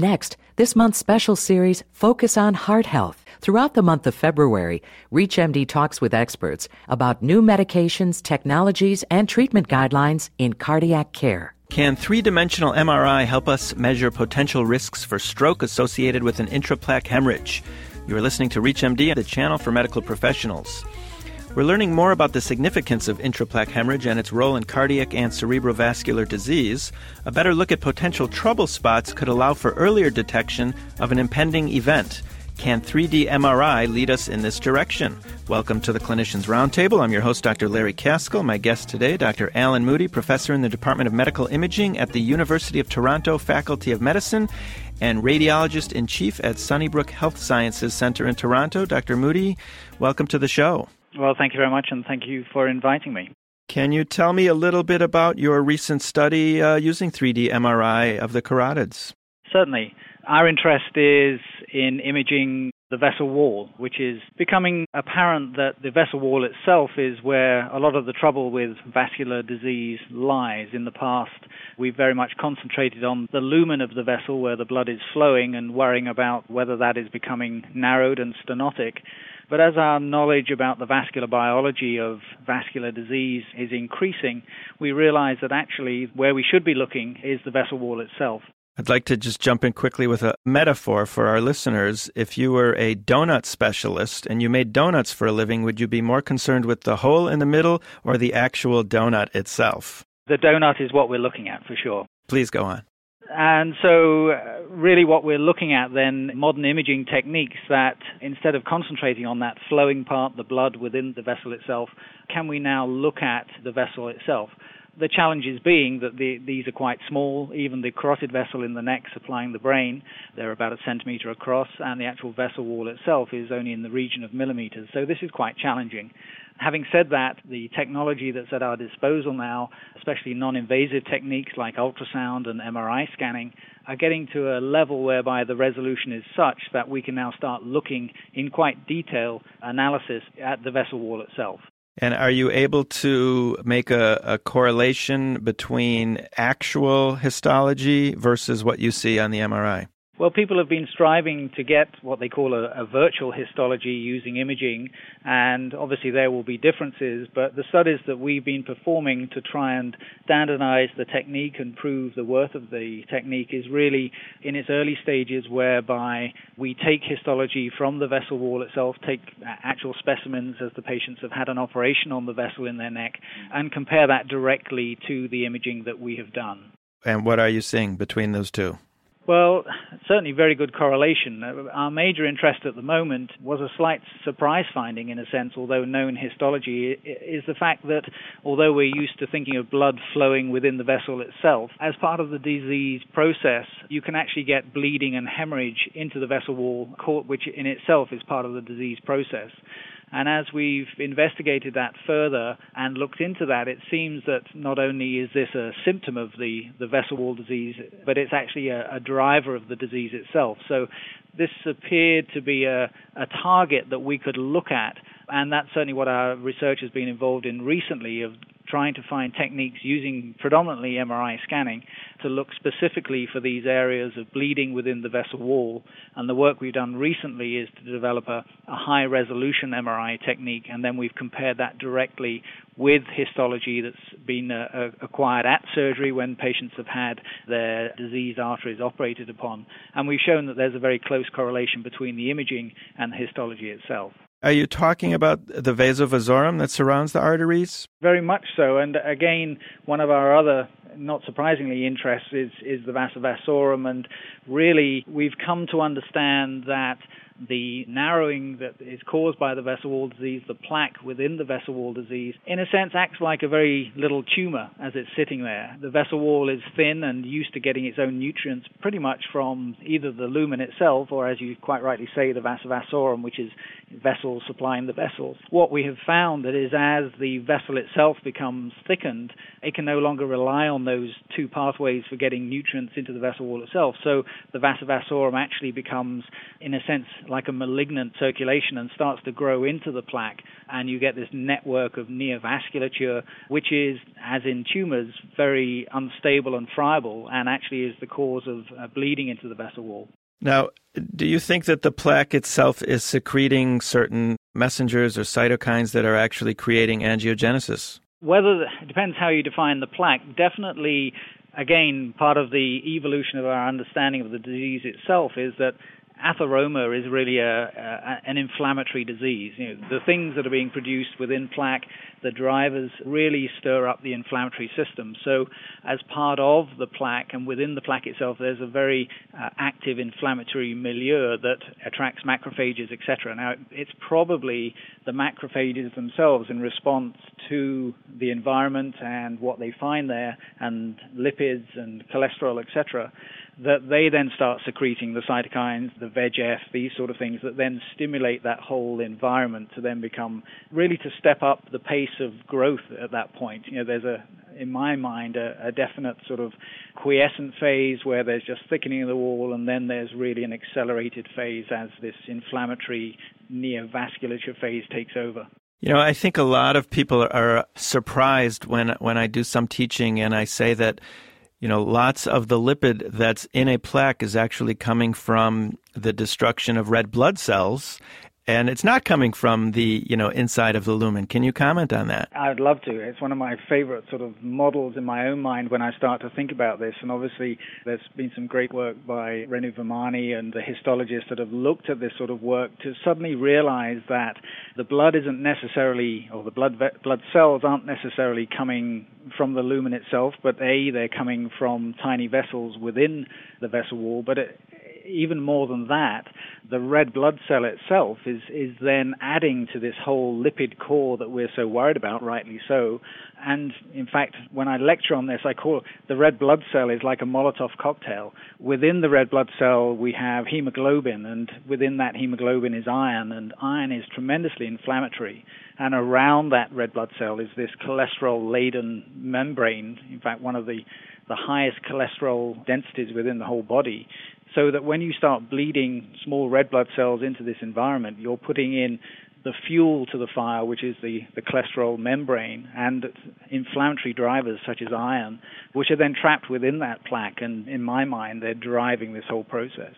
Next, this month's special series, Focus on Heart Health. Throughout the month of February, ReachMD talks with experts about new medications, technologies, and treatment guidelines in cardiac care. Can three dimensional MRI help us measure potential risks for stroke associated with an intraplaque hemorrhage? You are listening to ReachMD, the channel for medical professionals. We're learning more about the significance of intraplaque hemorrhage and its role in cardiac and cerebrovascular disease. A better look at potential trouble spots could allow for earlier detection of an impending event. Can 3D MRI lead us in this direction? Welcome to the Clinicians Roundtable. I'm your host, Dr. Larry Kaskel. My guest today, Dr. Alan Moody, professor in the Department of Medical Imaging at the University of Toronto Faculty of Medicine and radiologist in chief at Sunnybrook Health Sciences Center in Toronto. Dr. Moody, welcome to the show. Well, thank you very much, and thank you for inviting me. Can you tell me a little bit about your recent study uh, using 3D MRI of the carotids? Certainly. Our interest is in imaging the vessel wall, which is becoming apparent that the vessel wall itself is where a lot of the trouble with vascular disease lies. In the past, we've very much concentrated on the lumen of the vessel where the blood is flowing and worrying about whether that is becoming narrowed and stenotic. But as our knowledge about the vascular biology of vascular disease is increasing, we realize that actually where we should be looking is the vessel wall itself. I'd like to just jump in quickly with a metaphor for our listeners. If you were a donut specialist and you made donuts for a living, would you be more concerned with the hole in the middle or the actual donut itself? The donut is what we're looking at for sure. Please go on. And so, uh, really, what we're looking at then, modern imaging techniques that instead of concentrating on that flowing part, the blood within the vessel itself, can we now look at the vessel itself? The challenges being that the, these are quite small. Even the carotid vessel in the neck supplying the brain, they're about a centimeter across, and the actual vessel wall itself is only in the region of millimeters. So this is quite challenging. Having said that, the technology that's at our disposal now, especially non invasive techniques like ultrasound and MRI scanning, are getting to a level whereby the resolution is such that we can now start looking in quite detail analysis at the vessel wall itself. And are you able to make a, a, correlation between actual histology versus what you see on the MRI? Well, people have been striving to get what they call a, a, virtual histology using imaging, and obviously there will be differences, but the studies that we've been performing to try and standardize the technique and prove the worth of the technique is really in its early stages, whereby we take histology from the vessel wall itself, take actual specimens as the patients have had an operation on the vessel in their neck, and compare that directly to the imaging that we have done. And what are you seeing between those two? Well, certainly very good correlation. Our major interest at the moment was a slight surprise finding, in a sense, although known histology, is the fact that although we're used to thinking of blood flowing within the vessel itself, as part of the disease process, you can actually get bleeding and hemorrhage into the vessel wall, which in itself is part of the disease process. And as we've investigated that further and looked into that, it seems that not only is this a symptom of the, the vessel wall disease, but it's actually a, a driver of the disease itself. So this appeared to be a, a target that we could look at, and that's certainly what our research has been involved in recently of trying to find techniques using predominantly MRI scanning to look specifically for these areas of bleeding within the vessel wall. And the work we've done recently is to develop a, a high resolution MRI technique, and then we've compared that directly with histology that's been uh, uh, acquired at surgery when patients have had their diseased arteries operated upon. And we've shown that there's a very close correlation between the imaging and the histology itself. Are you talking about the vasa vasorum that surrounds the arteries? Very much so. And again, one of our other, not surprisingly, interests is, is the vasa vasorum. And really, we've come to understand that the narrowing that is caused by the vessel wall disease, the plaque within the vessel wall disease, in a sense acts like a very little tumor as it's sitting there. The vessel wall is thin and used to getting its own nutrients pretty much from either the lumen itself or, as you quite rightly say, the vasa vasorum, which is vessels supplying the vessels. What we have found that is as the vessel itself becomes thickened, it can no longer rely on those two pathways for getting nutrients into the vessel wall itself. So the vasa vasorum actually becomes, in a sense, like a malignant circulation and starts to grow into the plaque, and you get this network of neovasculature, which is, as in tumors, very unstable and friable, and actually is the cause of uh, bleeding into the vessel wall. Now, do you think that the plaque itself is secreting certain messengers or cytokines that are actually creating angiogenesis? Whether it depends how you define the plaque. Definitely, again, part of the evolution of our understanding of the disease itself is that atheroma is really a, a, an inflammatory disease. You know, the things that are being produced within plaque, the drivers really stir up the inflammatory system. So, as part of the plaque and within the plaque itself, there's a very uh, active inflammatory milieu that attracts macrophages, etc. Now, it's probably the macrophages themselves in response to the environment and what they find there, and lipids and cholesterol, etc that they then start secreting the cytokines, the VEGF, these sort of things that then stimulate that whole environment to then become really to step up the pace of growth at that point. You know, there's a, in my mind, a, a definite sort of quiescent phase where there's just thickening of the wall, and then there's really an accelerated phase as this inflammatory neovasculature phase takes over. You know, I think a lot of people are surprised when when I do some teaching and I say that you know, lots of the lipid that's in a plaque is actually coming from the destruction of red blood cells and it's not coming from the you know inside of the lumen. Can you comment on that? I'd love to. It's one of my favorite sort of models in my own mind when I start to think about this. And obviously, there's been some great work by Renu Virmani and the histologists that have looked at this sort of work to suddenly realize that the blood isn't necessarily, or the blood ve- blood cells aren't necessarily coming from the lumen itself, but a they're coming from tiny vessels within the vessel wall. But it, even more than that, the red blood cell itself is, is then adding to this whole lipid core that we're so worried about, rightly so. And in fact, when I lecture on this, I call the red blood cell is like a Molotov cocktail. Within the red blood cell, we have hemoglobin, and within that hemoglobin is iron, and iron is tremendously inflammatory. And around that red blood cell is this cholesterol laden membrane, in fact, one of the the highest cholesterol densities within the whole body so that when you start bleeding small red blood cells into this environment, you're putting in the fuel to the fire, which is the, the cholesterol membrane, and inflammatory drivers such as iron, which are then trapped within that plaque. And in my mind, they're driving this whole process.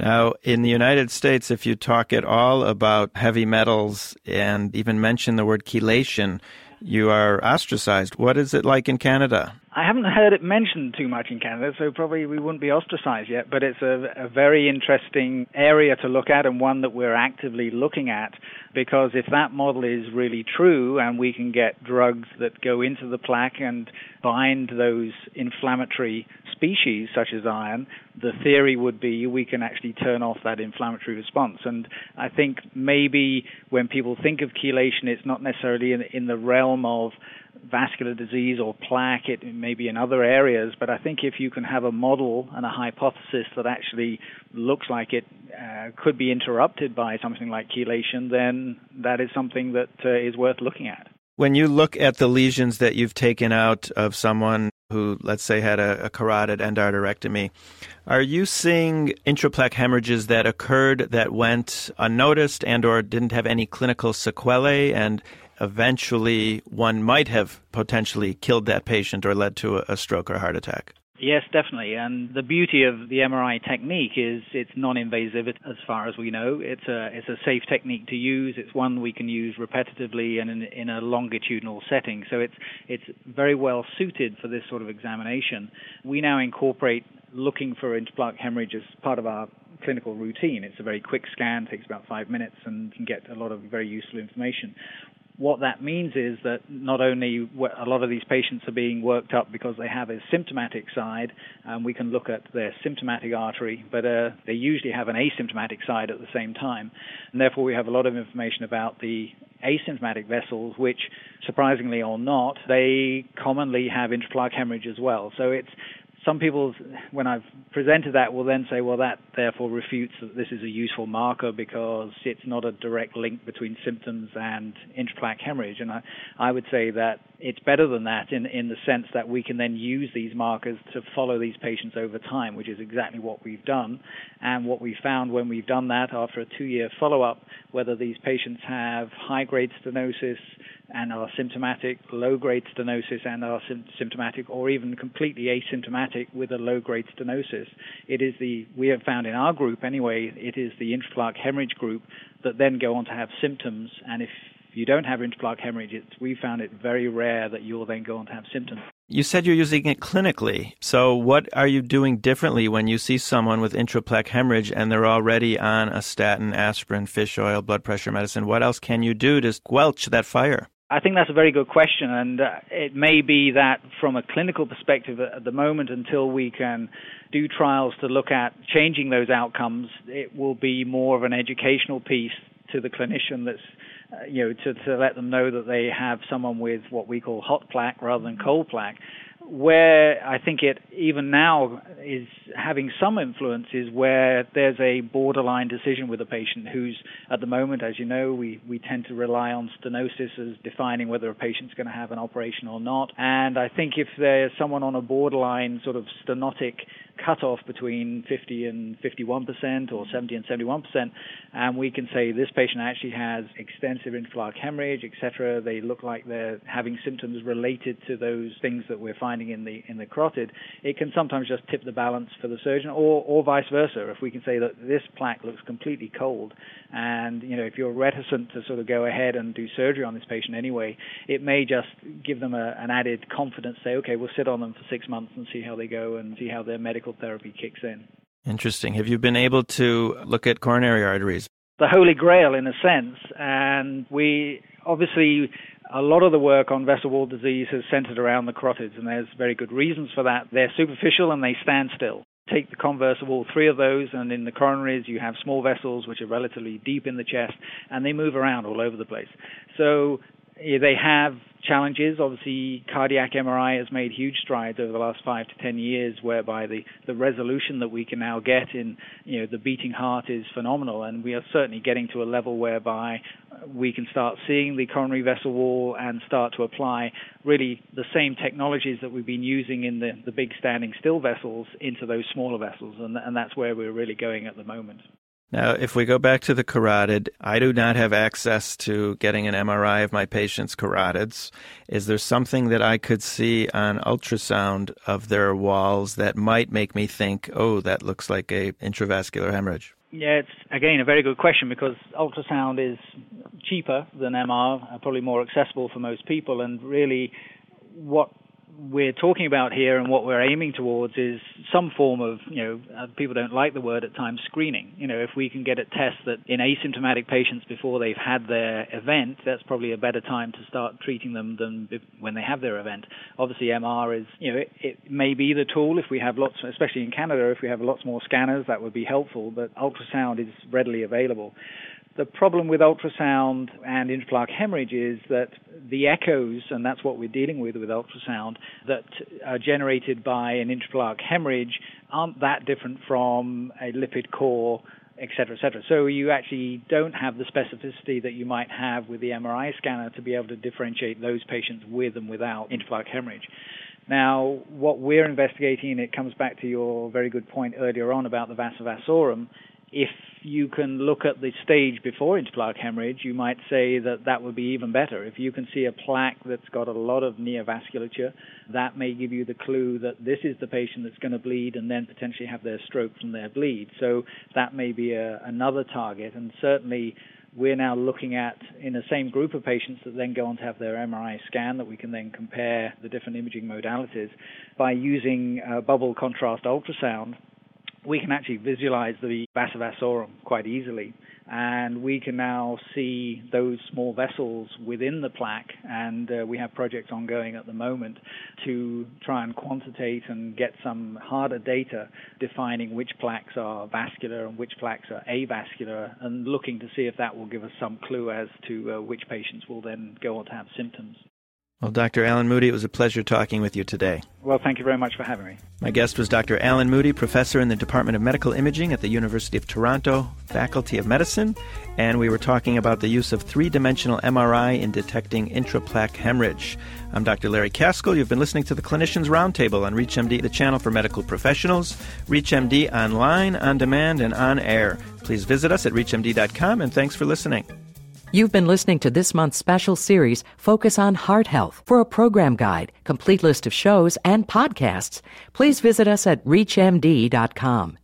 Now, in the United States, if you talk at all about heavy metals and even mention the word chelation, you are ostracized. What is it like in Canada? I haven't heard it mentioned too much in Canada, so probably we wouldn't be ostracized yet. But it's a, a, very interesting area to look at and one that we're actively looking at because if that model is really true and we can get drugs that go into the plaque and bind those inflammatory species such as iron, the theory would be we can actually turn off that inflammatory response. And I think maybe when people think of chelation, it's not necessarily in, in the realm of vascular disease or plaque, it may be in other areas, but I think if you can have a model and a hypothesis that actually looks like it uh, could be interrupted by something like chelation, then that is something that uh, is worth looking at. When you look at the lesions that you've taken out of someone who, let's say, had a, a carotid endarterectomy, are you seeing intraplaque hemorrhages that occurred that went unnoticed and or didn't have any clinical sequelae and eventually one might have potentially killed that patient or led to a, stroke or heart attack. Yes, definitely. And the beauty of the MRI technique is it's non-invasive as far as we know. It's a it's a safe technique to use. It's one we can use repetitively and in, in a longitudinal setting. So it's it's very well suited for this sort of examination. We now incorporate looking for intraplaque hemorrhage as part of our clinical routine. It's a very quick scan, takes about five minutes, and can get a lot of very useful information what that means is that not only a lot of these patients are being worked up because they have a symptomatic side, and we can look at their symptomatic artery, but uh, they usually have an asymptomatic side at the same time. And therefore, we have a lot of information about the asymptomatic vessels, which, surprisingly or not, they commonly have intraplaque hemorrhage as well. So it's some people, when I've presented that, will then say, well, that therefore refutes that this is a useful marker because it's not a direct link between symptoms and intraplaque hemorrhage. And I, I would say that it's better than that in, in the sense that we can then use these markers to follow these patients over time, which is exactly what we've done. And what we found when we've done that after a two year follow up, whether these patients have high grade stenosis and are symptomatic, low grade stenosis and are symptomatic, or even completely asymptomatic with a low grade stenosis, it is the, we have found in our group anyway, it is the intraplaque hemorrhage group that then go on to have symptoms. And if you don't have intraplaque hemorrhage, we found it very rare that you'll then go on to have symptoms. You said you're using it clinically. So, what are you doing differently when you see someone with intraplaque hemorrhage and they're already on a statin, aspirin, fish oil, blood pressure medicine? What else can you do to squelch that fire? I think that's a very good question, and uh, it may be that from a clinical perspective at the moment, until we can do trials to look at changing those outcomes, it will be more of an educational piece to the clinician that's uh, you know, to, to let them know that they have someone with what we call hot plaque rather than cold plaque. Where I think it even now is having some influence is where there's a borderline decision with a patient who's at the moment, as you know, we, we tend to rely on stenosis as defining whether a patient's going to have an operation or not. And I think if there's someone on a borderline sort of stenotic cutoff between 50 and 51% or 70 and 71%, and we can say this patient actually has extensive intraplaque hemorrhage, etc. They look like they're having symptoms related to those things that we're finding in the in the carotid. It can sometimes just tip the balance for the surgeon, or or vice versa. If we can say that this plaque looks completely cold, and you know if you're reticent to sort of go ahead and do surgery on this patient anyway, it may just give them a, an added confidence. Say, okay, we'll sit on them for six months and see how they go and see how their medical therapy kicks in. Interesting. Have you been able to look at coronary arteries? The holy grail, in a sense, and we obviously a lot of the work on vessel wall disease has centered around the carotids, and there's very good reasons for that. They're superficial and they stand still. Take the converse of all three of those, and in the coronaries, you have small vessels which are relatively deep in the chest, and they move around all over the place. So they have challenges. Obviously, cardiac MRI has made huge strides over the last five to ten years, whereby the, the resolution that we can now get in you know the beating heart is phenomenal, and we are certainly getting to a level whereby we can start seeing the coronary vessel wall and start to apply really the same technologies that we've been using in the, the big standing still vessels into those smaller vessels, and, and that's where we're really going at the moment. Now, if we go back to the carotid, I do not have access to getting an MRI of my patient's carotids. Is there something that I could see on ultrasound of their walls that might make me think, oh, that looks like a intravascular hemorrhage? Yeah, it's again a very good question because ultrasound is cheaper than MR, probably more accessible for most people, and really what we're talking about here and what we're aiming towards is some form of, you know, uh, people don't like the word at times, screening. You know, if we can get a test that in asymptomatic patients before they've had their event, that's probably a better time to start treating them than when they have their event. Obviously, MR is, you know, it, it may be the tool if we have lots, especially in Canada, if we have lots more scanners, that would be helpful, but ultrasound is readily available. The problem with ultrasound and intraplaque hemorrhage is that the echoes, and that's what we're dealing with with ultrasound, that are generated by an intraplaque hemorrhage aren't that different from a lipid core et cetera, et cetera. So you actually don't have the specificity that you might have with the MRI scanner to be able to differentiate those patients with and without intraplaque hemorrhage. Now, what we're investigating, and it comes back to your very good point earlier on about the vasa vasorum, if you can look at the stage before intraplaque hemorrhage, you might say that that would be even better. If you can see a plaque that's got a lot of neovasculature, that may give you the clue that this is the patient that's going to bleed and then potentially have their stroke from their bleed. So that may be a, another target. And certainly, we're now looking at in the same group of patients that then go on to have their MRI scan that we can then compare the different imaging modalities by using uh, bubble contrast ultrasound we can actually visualize the vasa quite easily. And we can now see those small vessels within the plaque. And uh, we have projects ongoing at the moment to try and quantitate and get some harder data defining which plaques are vascular and which plaques are avascular, and looking to see if that will give us some clue as to uh, which patients will then go on to have symptoms. Well, Dr. Alan Moody, it was a pleasure talking with you today. Well, thank you very much for having me. My guest was Dr. Alan Moody, professor in the Department of Medical Imaging at the University of Toronto, Faculty of Medicine, and we were talking about the use of three dimensional MRI in detecting intraplaque hemorrhage. I'm Dr. Larry Kaskel. You've been listening to the Clinicians Roundtable on ReachMD, the channel for medical professionals. ReachMD online, on demand, and on air. Please visit us at reachmd.com, and thanks for listening. You've been listening to this month's special series, Focus on Heart Health. For a program guide, complete list of shows, and podcasts, please visit us at ReachMD.com.